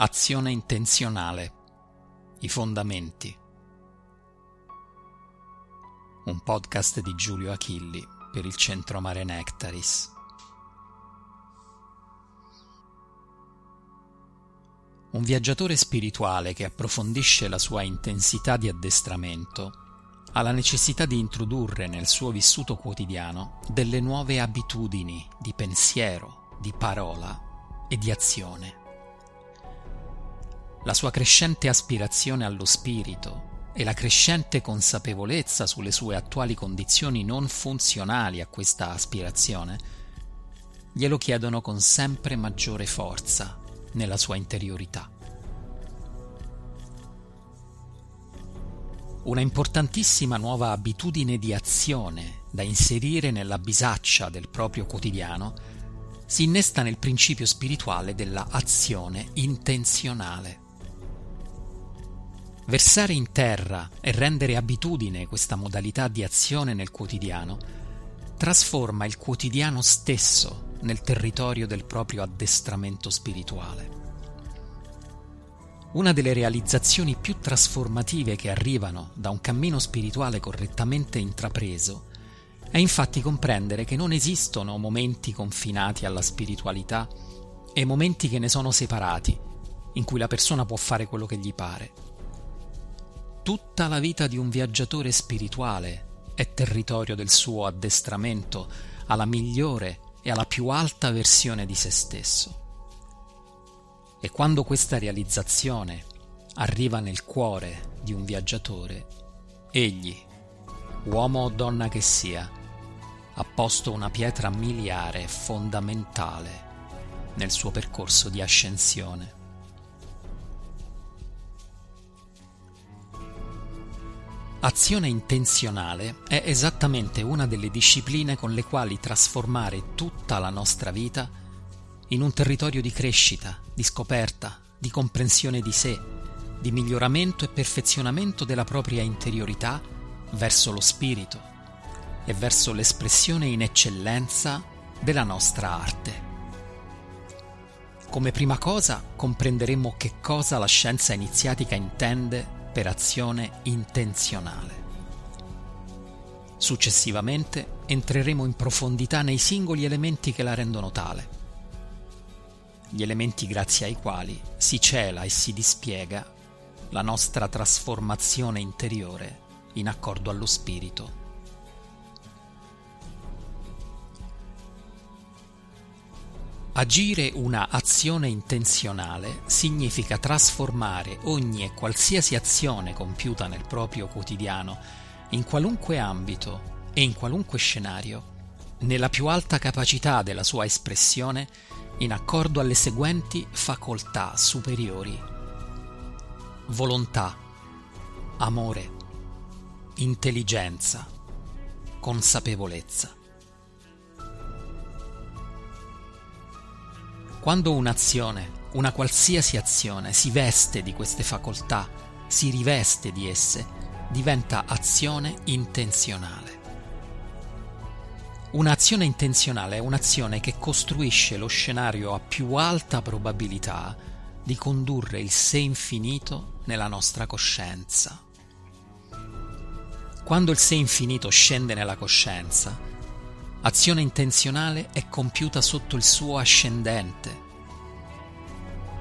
Azione intenzionale. I fondamenti. Un podcast di Giulio Achilli per il Centro Mare Nectaris. Un viaggiatore spirituale che approfondisce la sua intensità di addestramento ha la necessità di introdurre nel suo vissuto quotidiano delle nuove abitudini di pensiero, di parola e di azione la sua crescente aspirazione allo spirito e la crescente consapevolezza sulle sue attuali condizioni non funzionali a questa aspirazione glielo chiedono con sempre maggiore forza nella sua interiorità. Una importantissima nuova abitudine di azione da inserire nella bisaccia del proprio quotidiano si innesta nel principio spirituale della azione intenzionale. Versare in terra e rendere abitudine questa modalità di azione nel quotidiano trasforma il quotidiano stesso nel territorio del proprio addestramento spirituale. Una delle realizzazioni più trasformative che arrivano da un cammino spirituale correttamente intrapreso è infatti comprendere che non esistono momenti confinati alla spiritualità e momenti che ne sono separati, in cui la persona può fare quello che gli pare Tutta la vita di un viaggiatore spirituale è territorio del suo addestramento alla migliore e alla più alta versione di se stesso. E quando questa realizzazione arriva nel cuore di un viaggiatore, egli, uomo o donna che sia, ha posto una pietra miliare fondamentale nel suo percorso di ascensione. Azione intenzionale è esattamente una delle discipline con le quali trasformare tutta la nostra vita in un territorio di crescita, di scoperta, di comprensione di sé, di miglioramento e perfezionamento della propria interiorità verso lo spirito e verso l'espressione in eccellenza della nostra arte. Come prima cosa comprenderemo che cosa la scienza iniziatica intende operazione intenzionale. Successivamente entreremo in profondità nei singoli elementi che la rendono tale, gli elementi grazie ai quali si cela e si dispiega la nostra trasformazione interiore in accordo allo spirito. Agire una azione intenzionale significa trasformare ogni e qualsiasi azione compiuta nel proprio quotidiano, in qualunque ambito e in qualunque scenario, nella più alta capacità della sua espressione in accordo alle seguenti facoltà superiori. Volontà, amore, intelligenza, consapevolezza. Quando un'azione, una qualsiasi azione, si veste di queste facoltà, si riveste di esse, diventa azione intenzionale. Un'azione intenzionale è un'azione che costruisce lo scenario a più alta probabilità di condurre il sé infinito nella nostra coscienza. Quando il sé infinito scende nella coscienza, azione intenzionale è compiuta sotto il suo ascendente,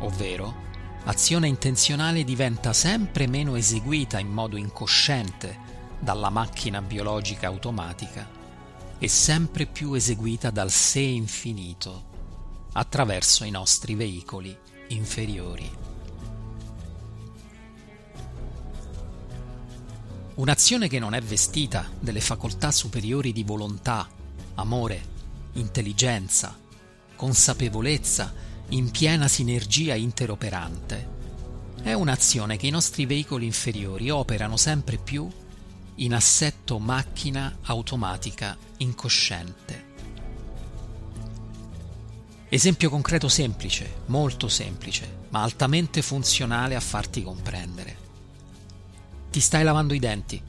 ovvero azione intenzionale diventa sempre meno eseguita in modo incosciente dalla macchina biologica automatica e sempre più eseguita dal sé infinito attraverso i nostri veicoli inferiori. Un'azione che non è vestita delle facoltà superiori di volontà amore, intelligenza, consapevolezza in piena sinergia interoperante. È un'azione che i nostri veicoli inferiori operano sempre più in assetto macchina automatica incosciente. Esempio concreto semplice, molto semplice, ma altamente funzionale a farti comprendere. Ti stai lavando i denti.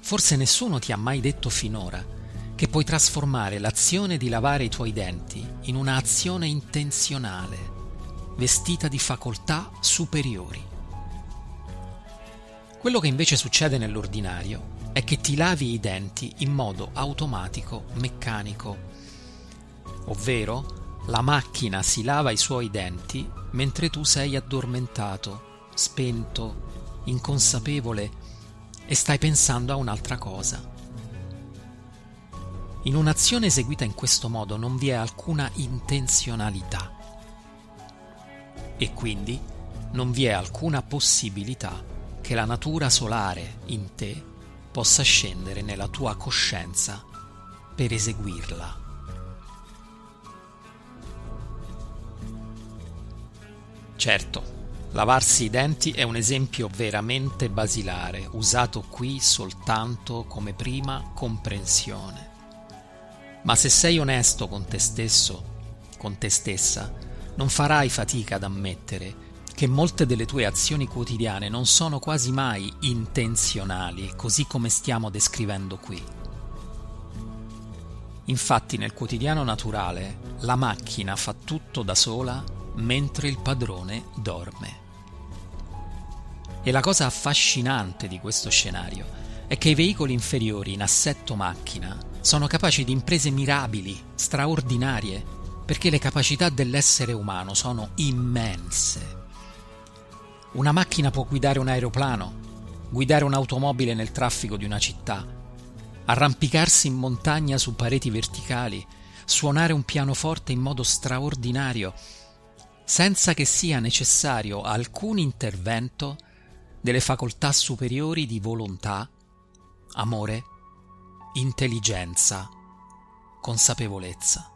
Forse nessuno ti ha mai detto finora che puoi trasformare l'azione di lavare i tuoi denti in un'azione intenzionale. vestita di facoltà superiori. Quello che invece succede nell'ordinario è che ti lavi i denti in modo automatico, meccanico, ovvero la macchina si lava i suoi denti mentre tu sei addormentato, spento, inconsapevole e stai pensando a un'altra cosa. In un'azione eseguita in questo modo non vi è alcuna intenzionalità e quindi non vi è alcuna possibilità che la natura solare in te possa scendere nella tua coscienza per eseguirla. Certo, lavarsi i denti è un esempio veramente basilare, usato qui soltanto come prima comprensione. Ma se sei onesto con te stesso, con te stessa, non farai fatica ad ammettere che molte delle tue azioni quotidiane non sono quasi mai intenzionali, così come stiamo descrivendo qui. Infatti nel quotidiano naturale la macchina fa tutto da sola mentre il padrone dorme. E la cosa affascinante di questo scenario è che i veicoli inferiori in assetto macchina sono capaci di imprese mirabili, straordinarie, perché le capacità dell'essere umano sono immense. Una macchina può guidare un aeroplano, guidare un'automobile nel traffico di una città, arrampicarsi in montagna su pareti verticali, suonare un pianoforte in modo straordinario, senza che sia necessario alcun intervento delle facoltà superiori di volontà, amore, intelligenza, consapevolezza.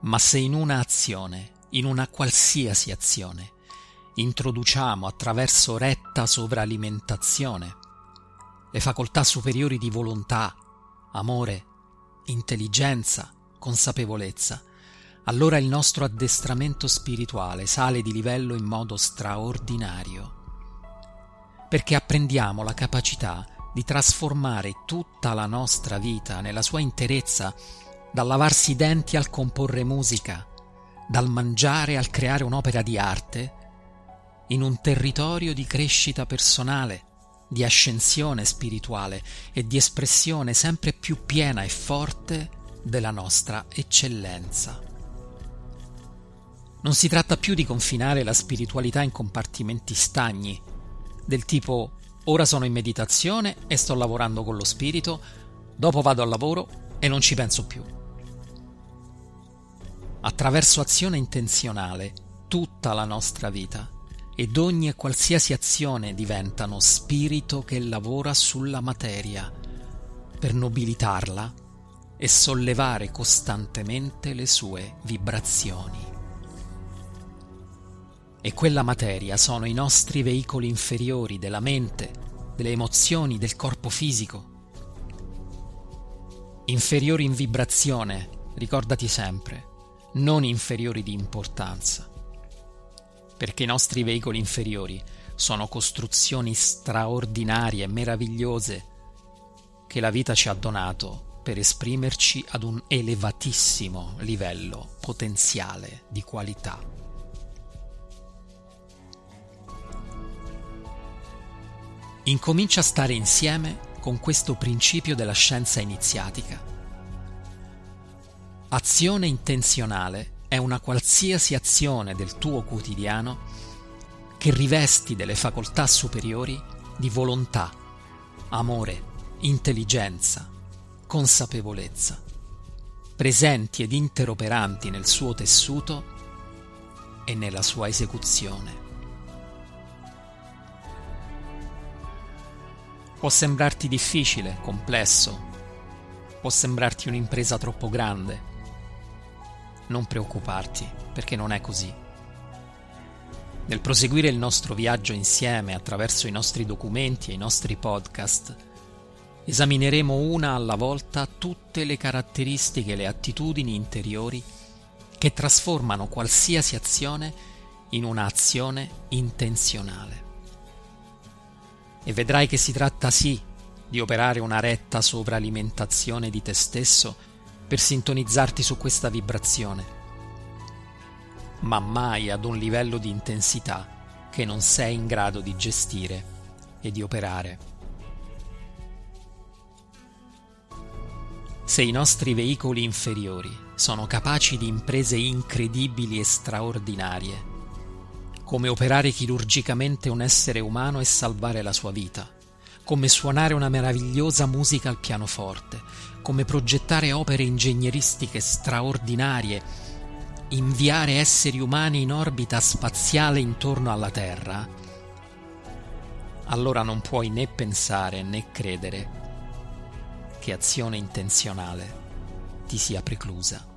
Ma se in una azione in una qualsiasi azione. Introduciamo attraverso retta sovralimentazione le facoltà superiori di volontà, amore, intelligenza, consapevolezza, allora il nostro addestramento spirituale sale di livello in modo straordinario, perché apprendiamo la capacità di trasformare tutta la nostra vita nella sua interezza, dal lavarsi i denti al comporre musica, dal mangiare al creare un'opera di arte, in un territorio di crescita personale, di ascensione spirituale e di espressione sempre più piena e forte della nostra eccellenza. Non si tratta più di confinare la spiritualità in compartimenti stagni, del tipo ora sono in meditazione e sto lavorando con lo spirito, dopo vado al lavoro e non ci penso più attraverso azione intenzionale, tutta la nostra vita ed ogni e qualsiasi azione diventano spirito che lavora sulla materia per nobilitarla e sollevare costantemente le sue vibrazioni. E quella materia sono i nostri veicoli inferiori della mente, delle emozioni, del corpo fisico. Inferiori in vibrazione, ricordati sempre, non inferiori di importanza, perché i nostri veicoli inferiori sono costruzioni straordinarie meravigliose che la vita ci ha donato per esprimerci ad un elevatissimo livello potenziale di qualità. Incomincia a stare insieme con questo principio della scienza iniziatica Azione intenzionale è una qualsiasi azione del tuo quotidiano che rivesti delle facoltà superiori di volontà, amore, intelligenza, consapevolezza, presenti ed interoperanti nel suo tessuto e nella sua esecuzione. Può sembrarti difficile, complesso, può sembrarti un'impresa troppo grande, non preoccuparti, perché non è così. Nel proseguire il nostro viaggio insieme attraverso i nostri documenti e i nostri podcast, esamineremo una alla volta tutte le caratteristiche e le attitudini interiori che trasformano qualsiasi azione in un'azione intenzionale. E vedrai che si tratta sì di operare una retta sovralimentazione di te stesso per sintonizzarti su questa vibrazione, ma mai ad un livello di intensità che non sei in grado di gestire e di operare. Se i nostri veicoli inferiori sono capaci di imprese incredibili e straordinarie, come operare chirurgicamente un essere umano e salvare la sua vita, come suonare una meravigliosa musica al pianoforte, come progettare opere ingegneristiche straordinarie, inviare esseri umani in orbita spaziale intorno alla Terra, allora non puoi né pensare né credere che azione intenzionale ti sia preclusa.